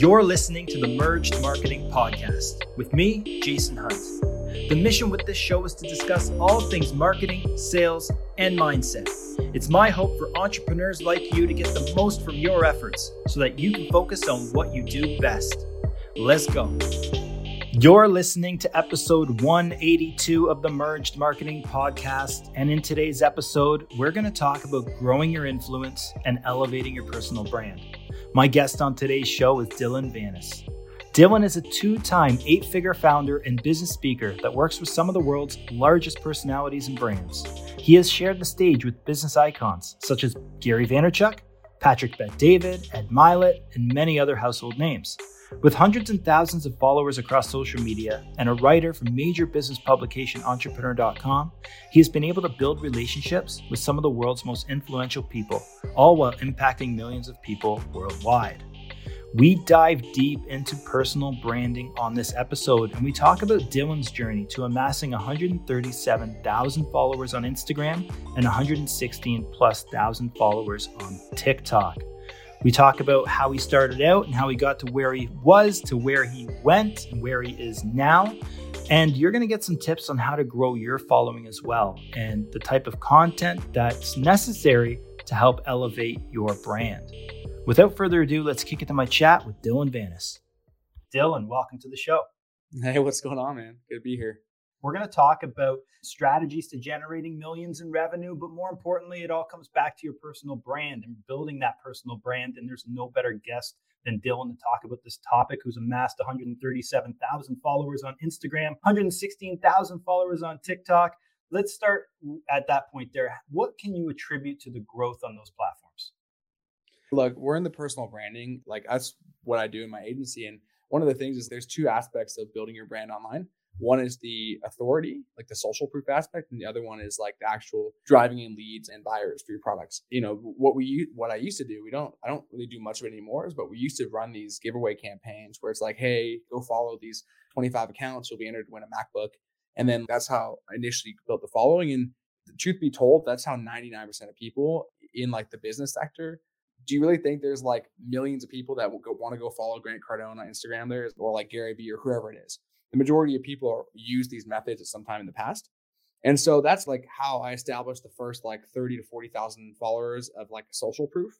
You're listening to the Merged Marketing Podcast with me, Jason Hunt. The mission with this show is to discuss all things marketing, sales, and mindset. It's my hope for entrepreneurs like you to get the most from your efforts so that you can focus on what you do best. Let's go. You're listening to episode 182 of the Merged Marketing Podcast. And in today's episode, we're going to talk about growing your influence and elevating your personal brand. My guest on today's show is Dylan Vanas. Dylan is a two time eight figure founder and business speaker that works with some of the world's largest personalities and brands. He has shared the stage with business icons such as Gary Vaynerchuk, Patrick Bet David, Ed Mylett, and many other household names. With hundreds and thousands of followers across social media and a writer for major business publication Entrepreneur.com, he has been able to build relationships with some of the world's most influential people, all while impacting millions of people worldwide. We dive deep into personal branding on this episode, and we talk about Dylan's journey to amassing 137,000 followers on Instagram and 116 plus thousand followers on TikTok. We talk about how he started out and how he got to where he was, to where he went, and where he is now. And you're going to get some tips on how to grow your following as well, and the type of content that's necessary to help elevate your brand. Without further ado, let's kick it to my chat with Dylan Vanas. Dylan, welcome to the show. Hey, what's going on, man? Good to be here. We're going to talk about strategies to generating millions in revenue, but more importantly, it all comes back to your personal brand and building that personal brand. And there's no better guest than Dylan to talk about this topic, who's amassed 137,000 followers on Instagram, 116,000 followers on TikTok. Let's start at that point there. What can you attribute to the growth on those platforms? Look, we're in the personal branding. Like that's what I do in my agency. And one of the things is there's two aspects of building your brand online. One is the authority, like the social proof aspect, and the other one is like the actual driving in leads and buyers for your products. You know, what we what I used to do, we don't I don't really do much of it anymore, but we used to run these giveaway campaigns where it's like, hey, go follow these 25 accounts, you'll be entered to win a MacBook. And then that's how I initially built the following. And the truth be told, that's how 99% of people in like the business sector do you really think there's like millions of people that will go, want to go follow Grant Cardone on Instagram there or like Gary Vee or whoever it is? The majority of people are, use these methods at some time in the past. And so that's like how I established the first like 30 to 40,000 followers of like social proof.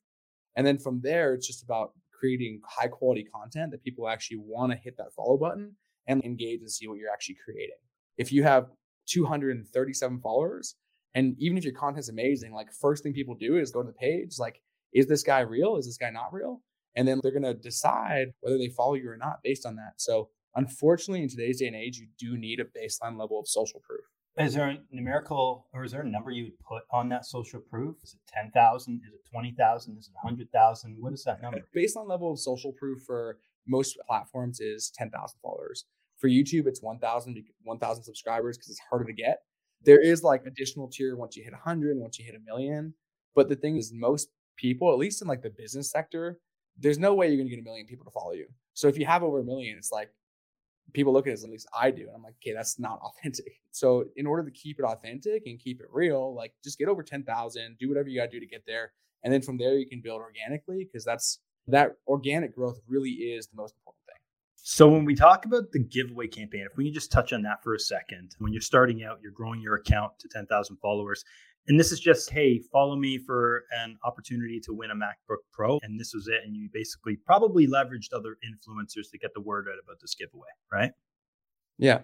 And then from there, it's just about creating high quality content that people actually want to hit that follow button and engage and see what you're actually creating. If you have 237 followers, and even if your content's amazing, like first thing people do is go to the page, like is this guy real? Is this guy not real? And then they're going to decide whether they follow you or not based on that. So, unfortunately, in today's day and age, you do need a baseline level of social proof. Is there a numerical or is there a number you would put on that social proof? Is it 10,000? Is it 20,000? Is it 100,000? What is that number? Baseline level of social proof for most platforms is 10,000 followers. For YouTube, it's 1,000 1,000 subscribers because it's harder to get. There is like additional tier once you hit 100, once you hit a million. But the thing is, most people, at least in like the business sector, there's no way you're going to get a million people to follow you. So if you have over a million, it's like people look at it at least I do. And I'm like, okay, that's not authentic. So in order to keep it authentic and keep it real, like just get over 10,000, do whatever you got to do to get there. And then from there, you can build organically because that's that organic growth really is the most important thing. So when we talk about the giveaway campaign, if we can just touch on that for a second, when you're starting out, you're growing your account to 10,000 followers. And this is just, hey, follow me for an opportunity to win a MacBook Pro. And this was it. And you basically probably leveraged other influencers to get the word out about this giveaway, right? Yeah.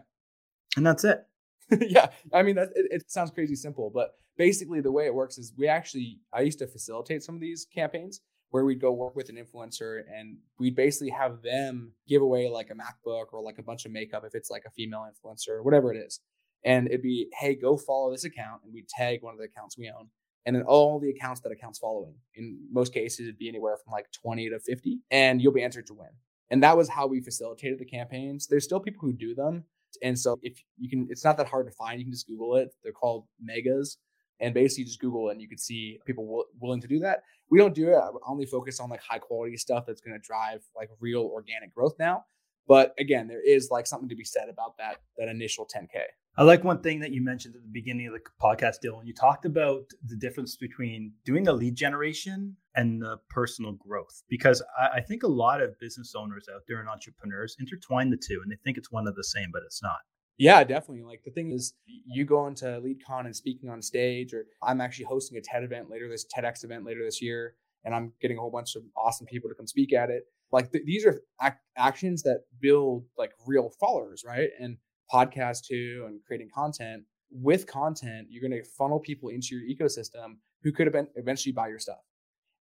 And that's it. yeah. I mean, that, it, it sounds crazy simple, but basically the way it works is we actually, I used to facilitate some of these campaigns where we'd go work with an influencer and we'd basically have them give away like a MacBook or like a bunch of makeup if it's like a female influencer, or whatever it is and it'd be, hey, go follow this account, and we'd tag one of the accounts we own, and then all the accounts that account's following. In most cases, it'd be anywhere from like 20 to 50, and you'll be entered to win. And that was how we facilitated the campaigns. There's still people who do them. And so if you can, it's not that hard to find. You can just Google it. They're called megas. And basically just Google and you can see people w- willing to do that. We don't do it. I only focus on like high quality stuff that's going to drive like real organic growth now. But again, there is like something to be said about that that initial 10K. I like one thing that you mentioned at the beginning of the podcast, Dylan. You talked about the difference between doing the lead generation and the personal growth because I, I, think a lot of business owners out there and entrepreneurs intertwine the two and they think it's one of the same but it's not. Yeah definitely. Like the thing is you go into leadcon and speaking on stage or i'm actually hosting a ted event later this tedx event later this year and i'm getting a whole bunch of awesome people to come speak at it. Like th- these are ac- actions that build like real followers right? And podcast too and creating content with content you're going to funnel people into your ecosystem who could have been eventually buy your stuff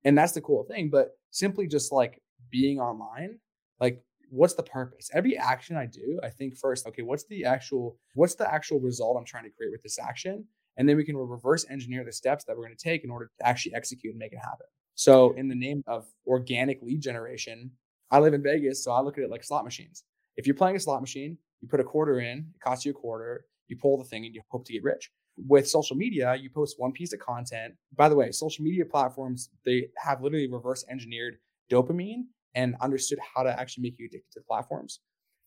and that's the cool thing. But simply just like being online, like what's the purpose? Every action I do, I think first, okay, what's the actual what's the actual result I'm trying to create with this action? And then we can reverse engineer the steps that we're going to take in order to actually execute and make it happen. So, in the name of organic lead generation, I live in Vegas, so I look at it like slot machines. If you're playing a slot machine, you put a quarter in, it costs you a quarter, you pull the thing and you hope to get rich with social media, you post one piece of content. By the way, social media platforms, they have literally reverse engineered dopamine and understood how to actually make you addicted to the platforms.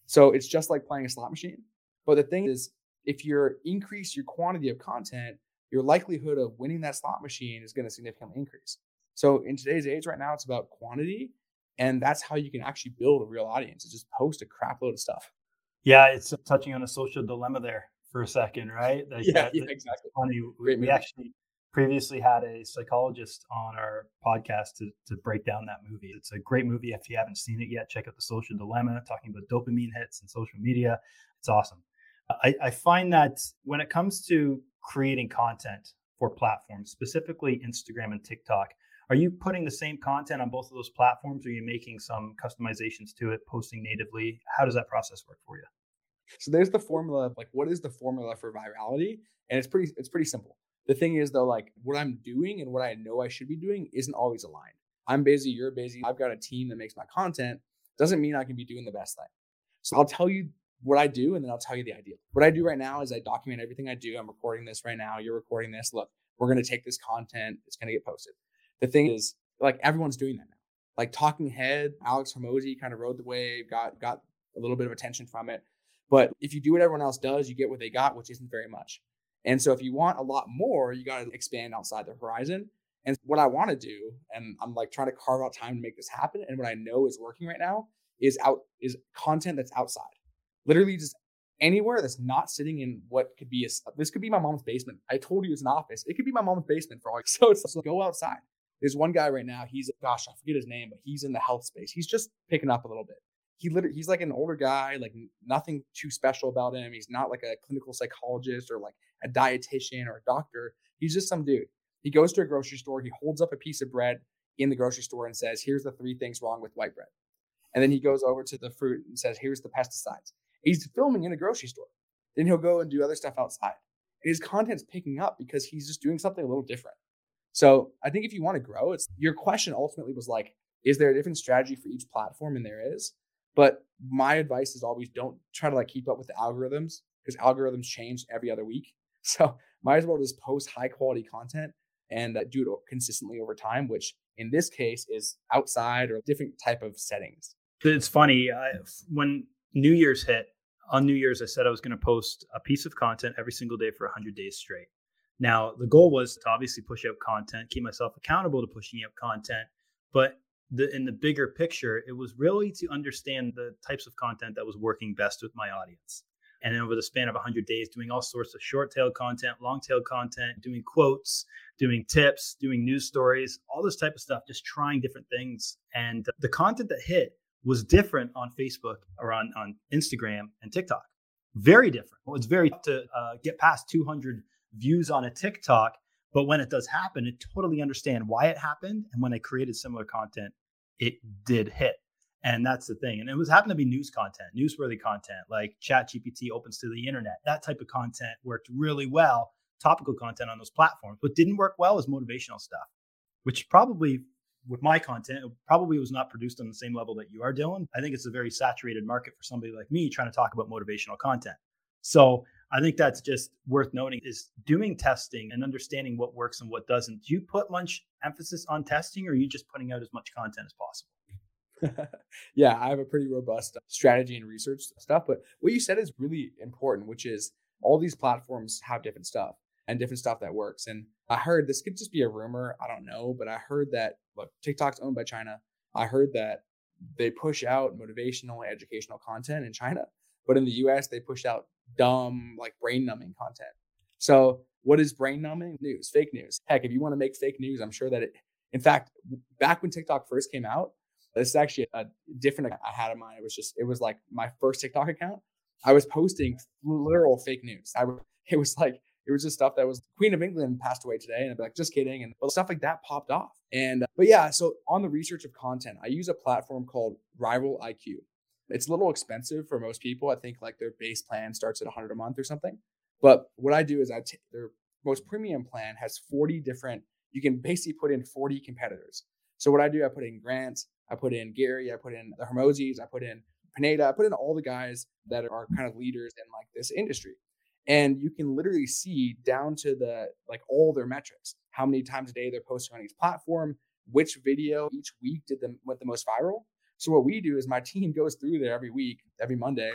So it's just like playing a slot machine. But the thing is, if you increase your quantity of content, your likelihood of winning that slot machine is going to significantly increase. So in today's age right now, it's about quantity. And that's how you can actually build a real audience. Is just post a crap load of stuff. Yeah, it's touching on a social dilemma there for a second, right? Like yeah, that, yeah, exactly. Funny. We, we actually previously had a psychologist on our podcast to, to break down that movie. It's a great movie. If you haven't seen it yet, check out The Social Dilemma, talking about dopamine hits and social media. It's awesome. I, I find that when it comes to creating content for platforms, specifically Instagram and TikTok, are you putting the same content on both of those platforms? Or are you making some customizations to it, posting natively? How does that process work for you? So there's the formula of like what is the formula for virality? And it's pretty it's pretty simple. The thing is though, like what I'm doing and what I know I should be doing isn't always aligned. I'm busy, you're busy. I've got a team that makes my content. Doesn't mean I can be doing the best thing. So I'll tell you what I do and then I'll tell you the idea. What I do right now is I document everything I do. I'm recording this right now. You're recording this. Look, we're going to take this content. It's going to get posted. The thing is, like everyone's doing that now. Like Talking Head, Alex Hormozi kind of rode the wave, got got a little bit of attention from it. But if you do what everyone else does, you get what they got, which isn't very much. And so if you want a lot more, you got to expand outside the horizon. And what I want to do, and I'm like trying to carve out time to make this happen. And what I know is working right now is out is content that's outside. Literally just anywhere that's not sitting in what could be a this could be my mom's basement. I told you it's an office. It could be my mom's basement for all. So it's so go outside. There's one guy right now. He's gosh, I forget his name, but he's in the health space. He's just picking up a little bit he literally he's like an older guy, like nothing too special about him. He's not like a clinical psychologist or like a dietitian or a doctor. He's just some dude. He goes to a grocery store, he holds up a piece of bread in the grocery store and says, Here's the three things wrong with white bread. And then he goes over to the fruit and says, Here's the pesticides. He's filming in a grocery store. Then he'll go and do other stuff outside. And his content's picking up because he's just doing something a little different. So I think if you want to grow, it's your question ultimately was like, is there a different strategy for each platform? And there is. But my advice is always don't try to like keep up with the algorithms because algorithms change every other week. So might as well just post high quality content and uh, do it consistently over time, which in this case is outside or different type of settings. It's funny I, when New Year's hit. On New Year's, I said I was going to post a piece of content every single day for 100 days straight. Now, the goal was to obviously push out content, keep myself accountable to pushing out content, but the in the bigger picture, it was really to understand the types of content that was working best with my audience. And over the span of 100 days, doing all sorts of short tail content, long tail content, doing quotes, doing tips, doing news stories, all this type of stuff, just trying different things. And the content that hit was different on Facebook or on, on Instagram and TikTok. Very different. Well, it's very to uh, get past 200 views on a TikTok but when it does happen, it totally understand why it happened. And when I created similar content, it did hit. And that's the thing. And it was happened to be news content, newsworthy content, like Chat GPT opens to the internet. That type of content worked really well, topical content on those platforms. What didn't work well is motivational stuff, which probably with my content, probably was not produced on the same level that you are doing. I think it's a very saturated market for somebody like me trying to talk about motivational content. So I think that's just worth noting is doing testing and understanding what works and what doesn't. Do you put much emphasis on testing or are you just putting out as much content as possible? yeah, I have a pretty robust strategy and research stuff. But what you said is really important, which is all these platforms have different stuff. and different stuff that works. And I heard this could just be a rumor. I don't know, but I heard that look, TikTok's owned by China. I heard that they push out motivational, educational content in China, but in the US, they push out dumb, like brain numbing content. So, what is brain numbing? News, fake news. Heck, if you want to make fake news, I'm sure that it, in fact, back when TikTok first came out, this is actually a different I had in mind. It was just, it was like my first TikTok account. I was posting literal fake news. I it was like it was just stuff that was Queen of England passed away today, and I'd be like, just kidding, and stuff like that popped off. And uh, but yeah, so on the research of content, I use a platform called Rival IQ. It's a little expensive for most people. I think like their base plan starts at 100 a month or something. But what I do is I take their most premium plan has 40 different. You can basically put in 40 competitors. So what I do, I put in Grant, I put in Gary, I put in the Hormozis, I put in Pineda, I put in all the guys that are mm. kind of leaders in like this industry. And you can literally see down to the like all their metrics, how many times a day they're posting on each platform, which video each week did them went the most viral. So what we do is my team goes through there every week, every Monday,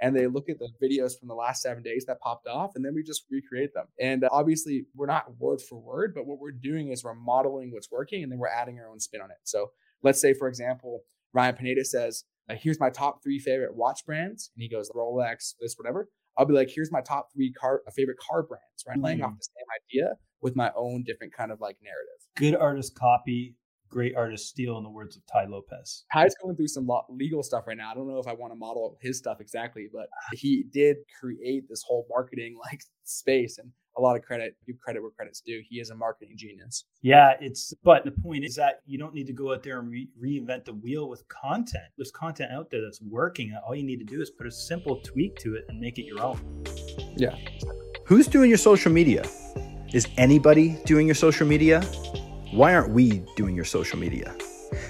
and they look at the videos from the last seven days that popped off, and then we just recreate them. And uh, obviously, we're not word for word, but what we're doing is we're modeling what's working, and then we're adding our own spin on it. So let's say, for example, Ryan Pineda says, uh, "Here's my top three favorite watch brands," and he goes Rolex, this, whatever. I'll be like, "Here's my top three car uh, favorite car brands." Right, mm-hmm. playing off mm. the same idea with my own different kind of like narrative. Good artist copy great artist steal in the words of Tai Lopez. Tai's going through some legal stuff right now. I don't know if I want to model his stuff exactly, but he did create this whole marketing like space and a lot of credit, give credit where credit's due. He is a marketing genius. Yeah, it's but the point is that you don't need to go out there and re- reinvent the wheel with content. There's content out there that's working. All you need to do is put a simple tweak to it and make it your own. Yeah. Who's doing your social media? Is anybody doing your social media? Why aren't we doing your social media?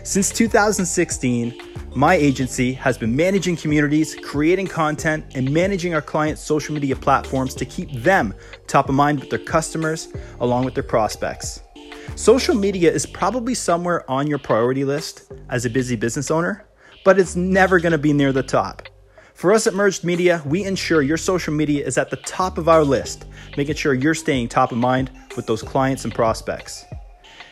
Since 2016, my agency has been managing communities, creating content, and managing our clients' social media platforms to keep them top of mind with their customers along with their prospects. Social media is probably somewhere on your priority list as a busy business owner, but it's never going to be near the top. For us at Merged Media, we ensure your social media is at the top of our list, making sure you're staying top of mind with those clients and prospects.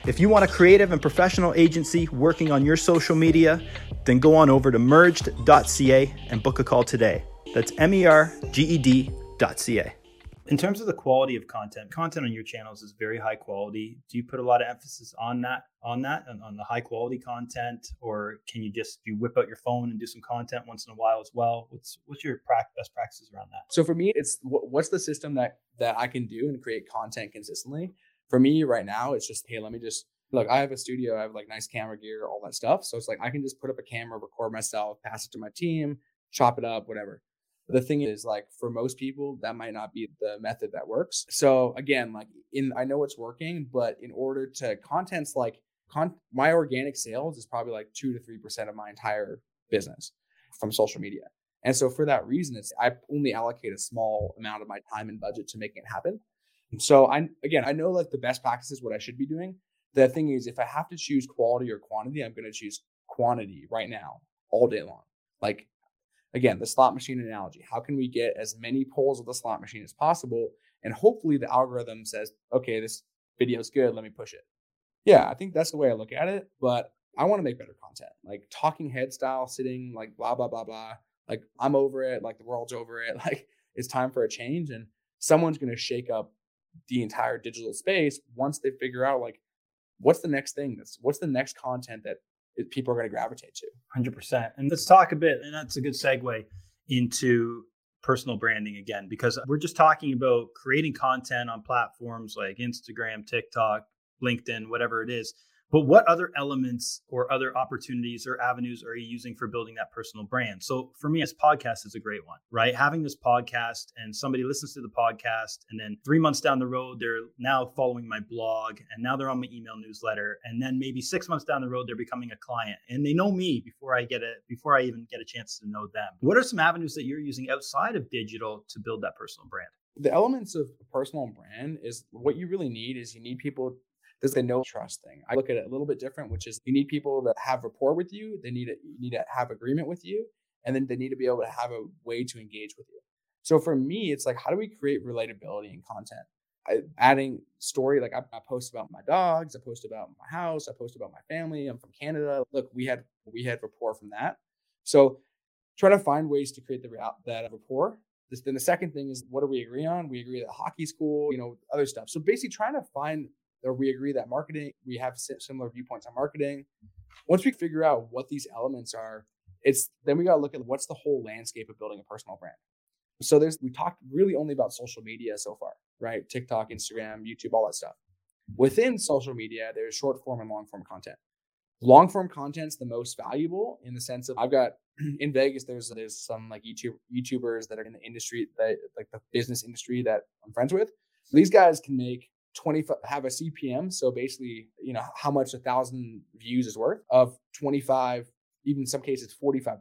If you want a creative and professional agency working on your social media, then go on over to merged.ca and book a call today. That's M E R G E D.ca. In terms of the quality of content, content on your channels is very high quality. Do you put a lot of emphasis on that, on that, and on the high quality content, or can you just you whip out your phone and do some content once in a while as well? What's what's your best practices around that? So for me, it's what's the system that that I can do and create content consistently for me right now, it's just, hey, let me just look, I have a studio, I have like nice camera gear, all that stuff. So it's like I can just put up a camera, record myself, pass it to my team, chop it up, whatever. The thing is, like for most people, that might not be the method that works. So again, like in I know it's working, but in order to contents like con- my organic sales is probably like two to three percent of my entire business from social media. And so for that reason, it's I only allocate a small amount of my time and budget to making it happen. So I again, I know like the best practices what I should be doing. The thing is, if I have to choose quality or quantity, I'm going to choose quantity right now, all day long. Like again, the slot machine analogy. How can we get as many pulls of the slot machine as possible? And hopefully the algorithm says, okay, this video is good. Let me push it. Yeah, I think that's the way I look at it. But I want to make better content, like talking head style, sitting like blah blah blah blah. Like I'm over it. Like the world's over it. Like it's time for a change, and someone's going to shake up the entire digital space once they figure out like what's the next thing that's what's the next content that people are going to gravitate to? 100% and let's talk a bit and that's a good segue into personal branding again because we're just talking about creating content on platforms like instagram tiktok linkedin whatever it is but what other elements or other opportunities or avenues are you using for building that personal brand? So for me, this podcast is a great one, right? Having this podcast and somebody listens to the podcast, and then three months down the road, they're now following my blog, and now they're on my email newsletter, and then maybe six months down the road, they're becoming a client, and they know me before I get it, before I even get a chance to know them. What are some avenues that you're using outside of digital to build that personal brand? the elements of personal brand is what you really need is you need people there's the no trust thing. I look at it a little bit different, which is you need people to have rapport with you. They need to, you need to have agreement with you, and then they need to be able to have a way to engage with you. So for me, it's like, how do we create relatability in content? I, adding story like I, I, post about my dogs i post about my house i post about my family i'm from canada look we had we had rapport from that so try to find ways to create the that rapport this, then the second thing is what do we agree on we agree that hockey's cool you know other stuff so basically trying to find or we agree that marketing we have similar viewpoints on marketing once we figure out what these elements are it's then we got to look at what's the whole landscape of building a personal brand so there's we talked really only about social media so far, right? TikTok, Instagram, YouTube, all that stuff. Within social media, there's short form and long form content. Long form content's the most valuable in the sense of I've got in Vegas, there's there's some like YouTube YouTubers that are in the industry that like the business industry that I'm friends with. These guys can make 20 have a CPM, so basically, you know, how much a thousand views is worth of 25 even in some cases $45.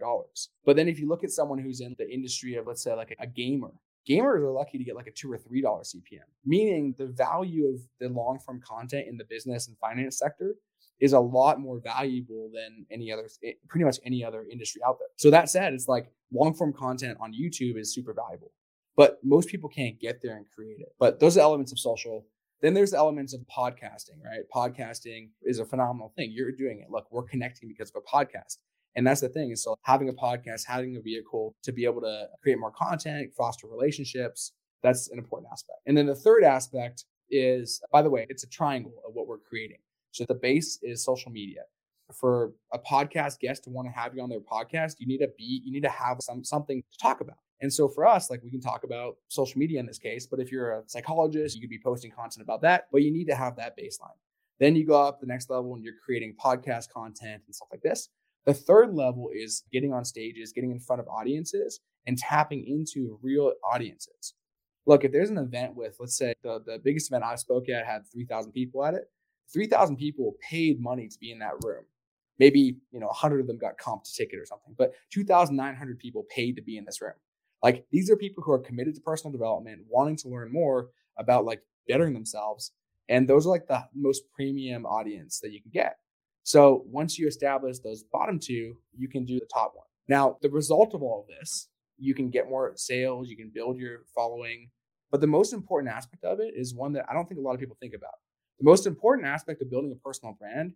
But then if you look at someone who's in the industry of, let's say, like a, a gamer, gamers are lucky to get like a two or three dollar CPM, meaning the value of the long form content in the business and finance sector is a lot more valuable than any other, eh, pretty much any other industry out there. So that said, it's like long form content on YouTube is super valuable, but most people can't get there and create it. But those are elements of social. Then there's the elements of podcasting, right? Podcasting is a phenomenal thing. You're doing it. Look, we're connecting because of a podcast. And that's the thing. is So having a podcast, having a vehicle to be able to create more content, foster relationships, that's an important aspect. And then the third aspect is, by the way, it's a triangle of what we're creating. So the base is social media. For a podcast guest to want to have you on their podcast, you need to be, you need to have some something to talk about. And so for us, like we can talk about social media in this case, but if you're a psychologist, you could be posting content about that, but you need to have that baseline. Then you go up the next level and you're creating podcast content and stuff like this. The third level is getting on stages, getting in front of audiences, and tapping into real audiences. Look, if there's an event with, let's say, the, the biggest event I spoke at had 3,000 people at it, 3,000 people paid money to be in that room. Maybe, you know, 100 of them got comped a ticket or something, but 2,900 people paid to be in this room. Like these are people who are committed to personal development, wanting to learn more about like bettering themselves. And those are like the most premium audience that you can get. So once you establish those bottom two, you can do the top one. Now, the result of all of this, you can get more sales, you can build your following. But the most important aspect of it is one that I don't think a lot of people think about. The most important aspect of building a personal brand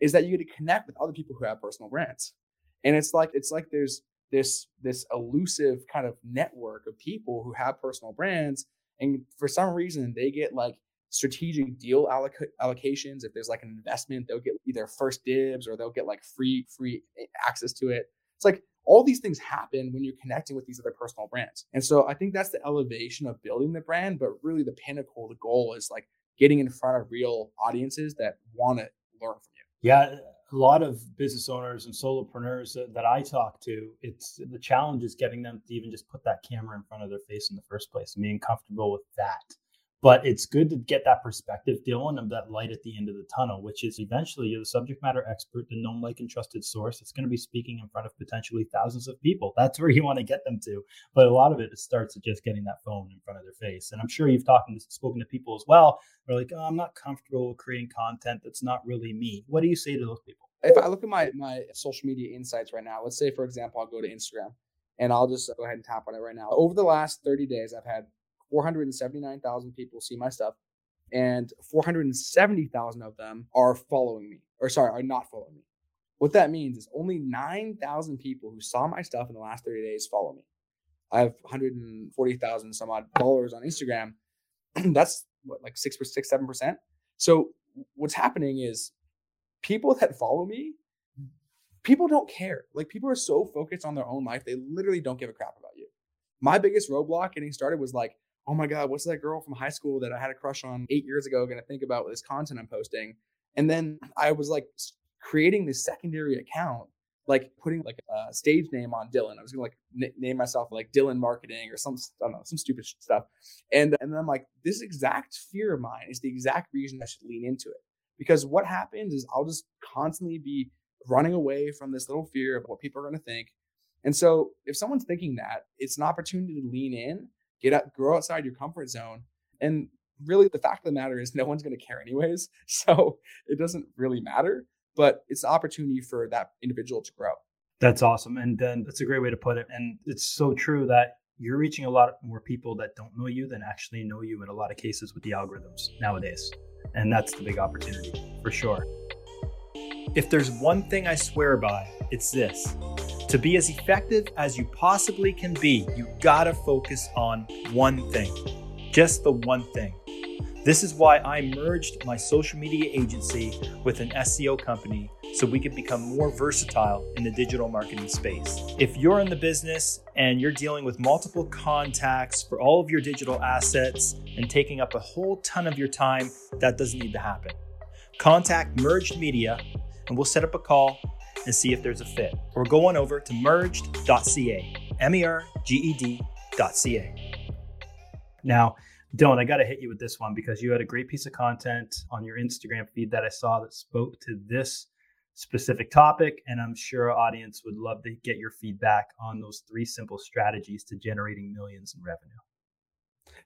is that you get to connect with other people who have personal brands. And it's like it's like there's this this elusive kind of network of people who have personal brands and for some reason they get like strategic deal alloc- allocations. If there's like an investment, they'll get either first dibs or they'll get like free free access to it. It's like all these things happen when you're connecting with these other personal brands. And so I think that's the elevation of building the brand, but really the pinnacle, the goal is like getting in front of real audiences that want to learn from you. Yeah, a lot of business owners and solopreneurs that, that I talk to, it's the challenge is getting them to even just put that camera in front of their face in the first place and being comfortable with that. But it's good to get that perspective, Dylan, of that light at the end of the tunnel, which is eventually you're the subject matter expert, the known, like, and trusted source. It's going to be speaking in front of potentially thousands of people. That's where you want to get them to. But a lot of it, starts at just getting that phone in front of their face. And I'm sure you've talked and spoken to people as well. They're like, oh, I'm not comfortable creating content that's not really me. What do you say to those people? If I look at my my social media insights right now, let's say for example, I'll go to Instagram and I'll just go ahead and tap on it right now. Over the last 30 days, I've had 479,000 people see my stuff, and 470,000 of them are following me, or sorry, are not following me. What that means is only 9,000 people who saw my stuff in the last 30 days follow me. I have 140,000 some odd followers on Instagram. That's what, like six, six, seven percent. So what's happening is people that follow me, people don't care. Like people are so focused on their own life, they literally don't give a crap about you. My biggest roadblock getting started was like, oh my God, what's that girl from high school that I had a crush on eight years ago going to think about this content I'm posting? And then I was like creating this secondary account, like putting like a stage name on Dylan. I was gonna like n- name myself like Dylan Marketing or some I don't know some stupid stuff. And and then I'm like, this exact fear of mine is the exact reason I should lean into it. Because what happens is I'll just constantly be running away from this little fear of what people are going to think. And so if someone's thinking that, it's an opportunity to lean in get out, grow outside your comfort zone. And really, the fact of the matter is, no one's going to care anyways. So it doesn't really matter, but it's an opportunity for that individual to grow. That's awesome. And then that's a great way to put it. And it's so true that you're reaching a lot more people that don't know you than actually know you in a lot of cases with the algorithms nowadays. And that's the big opportunity for sure. If there's one thing I swear by, it's this. To be as effective as you possibly can be, you gotta focus on one thing. Just the one thing. This is why I merged my social media agency with an SEO company so we could become more versatile in the digital marketing space. If you're in the business and you're dealing with multiple contacts for all of your digital assets and taking up a whole ton of your time, that doesn't need to happen. Contact Merged Media and we'll set up a call and see if there's a fit. Or go on over to merged.ca, M E R G E D.ca. Now, Dylan, I got to hit you with this one because you had a great piece of content on your Instagram feed that I saw that spoke to this specific topic. And I'm sure our audience would love to get your feedback on those three simple strategies to generating millions in revenue.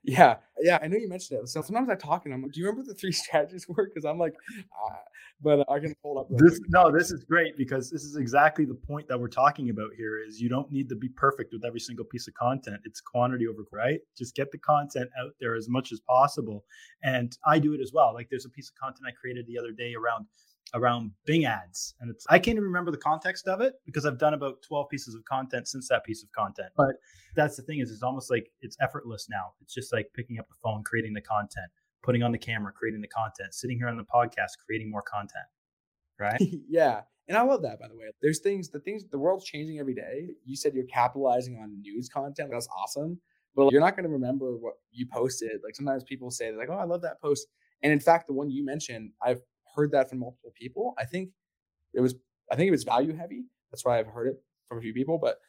Yeah, yeah, I know you mentioned it. So sometimes I talk and I'm like, "Do you remember the three strategies work?" Because I'm like, uh, but I can pull up. This, no, this is great because this is exactly the point that we're talking about here. Is you don't need to be perfect with every single piece of content. It's quantity over right. Just get the content out there as much as possible, and I do it as well. Like there's a piece of content I created the other day around around Bing ads. And it's I can't even remember the context of it because I've done about 12 pieces of content since that piece of content. But that's the thing is it's almost like it's effortless now. It's just like picking up the phone, creating the content, putting on the camera, creating the content, sitting here on the podcast, creating more content. Right? yeah. And I love that by the way. There's things the things the world's changing every day. You said you're capitalizing on news content. That's awesome. But you're not going to remember what you posted. Like sometimes people say like, "Oh, I love that post." And in fact, the one you mentioned, I've heard that from multiple people. I think it was I think it was value heavy. That's why I've heard it from a few people. But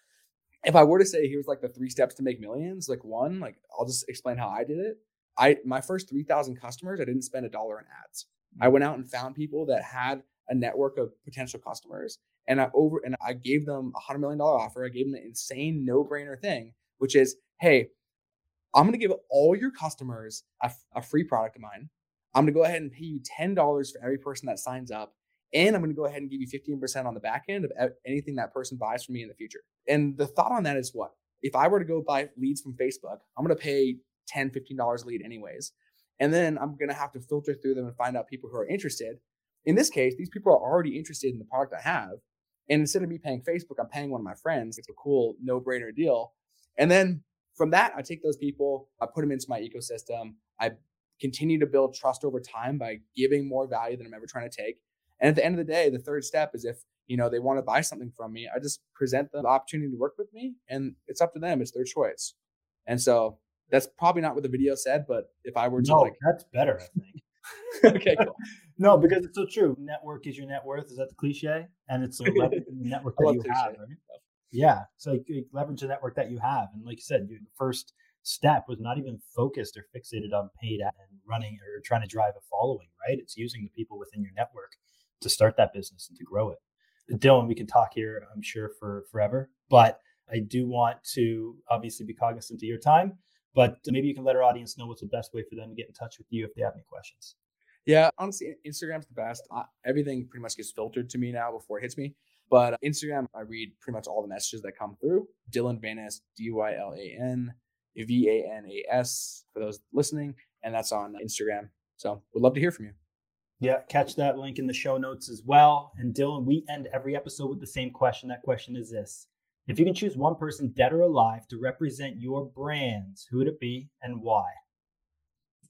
if I were to say here's like the three steps to make millions, like one, like I'll just explain how I did it. I my first three thousand customers, I didn't spend a dollar in ads. I mm. went out and found people that had a network of potential customers, and I over and I gave them a hundred million dollar offer. I gave them an insane no brainer thing, which is, hey, I'm going to give all your customers a, a free product of mine. I'm going to go ahead and pay you $10 for every person that signs up. And I'm going to go ahead and give you 15% on the back end of anything that person buys from me in the future. And the thought on that is what? If I were to go buy leads from Facebook, I'm going to pay $10, $15 a lead anyways. And then I'm going to have to filter through them and find out people who are interested. In this case, these people are already interested in the product I have. And instead of me paying Facebook, I'm paying one of my friends. It's a cool no brainer deal. And then from that, I take those people, I put them into my ecosystem. I continue to build trust over time by giving more value than I'm ever trying to take. And at the end of the day, the third step is if you know they want to buy something from me, I just present them the opportunity to work with me, and it's up to them. It's their choice. And so that's probably not what the video said, but if I were to no, like, that's better, I think. okay, cool. no, because it's so true. Network is your net worth. Is that the cliche? And it's the network that you have, right? Yeah. So like, leverage the network that you have, and like you said, the first step was not even focused or fixated on paid ad and running or trying to drive a following, right? It's using the people within your network to start that business and to grow it. Dylan, we can talk here, I'm sure, for forever, but I do want to obviously be cognizant of your time. But maybe you can let our audience know what's the best way for them to get in touch with you if they have any questions. Yeah, honestly, Instagram's the best. Everything pretty much gets filtered to me now before it hits me. But Instagram, I read pretty much all the messages that come through. Dylan Vanas, D Y L A N V A N A S for those listening. And that's on Instagram. So we'd love to hear from you. Yeah, catch that link in the show notes as well. And Dylan, we end every episode with the same question. That question is this If you can choose one person, dead or alive, to represent your brands, who would it be and why?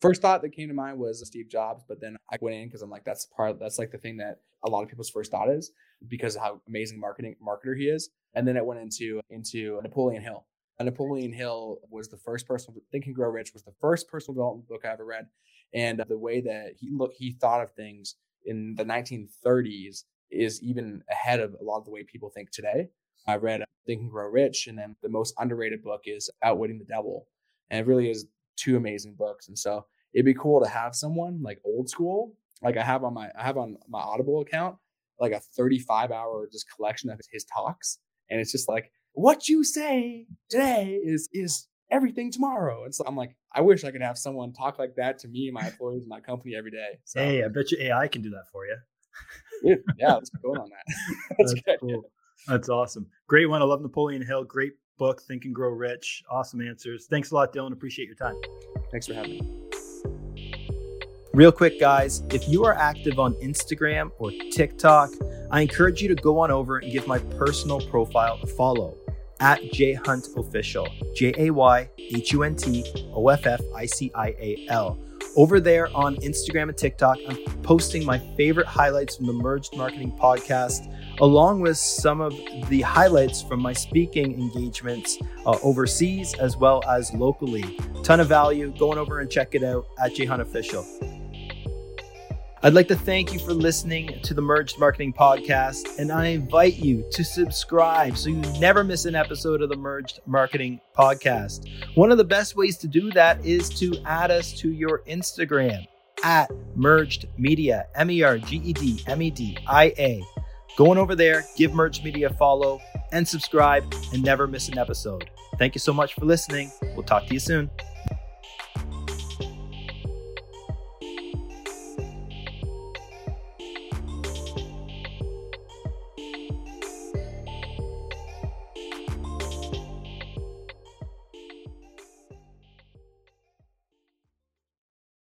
First thought that came to mind was Steve Jobs, but then I went in because I'm like, that's part, that's like the thing that a lot of people's first thought is because of how amazing marketing marketer he is. And then it went into into Napoleon Hill Napoleon Hill was the first personal Think and Grow Rich was the first personal development book I ever read, and the way that he look he thought of things in the 1930s is even ahead of a lot of the way people think today. I read Think and Grow Rich, and then the most underrated book is Outwitting the Devil, and it really is two amazing books. And so it'd be cool to have someone like old school, like I have on my I have on my Audible account, like a 35 hour just collection of his talks, and it's just like what you say today is is everything tomorrow. And so I'm like, I wish I could have someone talk like that to me, my employees, my company every day. So, hey, I bet you AI can do that for you. yeah, let's go on that. That's, That's cool. That's awesome. Great one. I love Napoleon Hill. Great book, Think and Grow Rich. Awesome answers. Thanks a lot, Dylan. Appreciate your time. Thanks for having me. Real quick, guys, if you are active on Instagram or TikTok, I encourage you to go on over and give my personal profile a follow at jhuntofficial, J A Y H U N T O F F I C I A L. Over there on Instagram and TikTok, I'm posting my favorite highlights from the Merged Marketing Podcast, along with some of the highlights from my speaking engagements uh, overseas as well as locally. Ton of value. Going over and check it out at jhuntofficial. Official. I'd like to thank you for listening to the Merged Marketing Podcast, and I invite you to subscribe so you never miss an episode of the Merged Marketing Podcast. One of the best ways to do that is to add us to your Instagram at Merged Media, M E R G E D M E D I A. Going over there, give Merged Media a follow and subscribe and never miss an episode. Thank you so much for listening. We'll talk to you soon.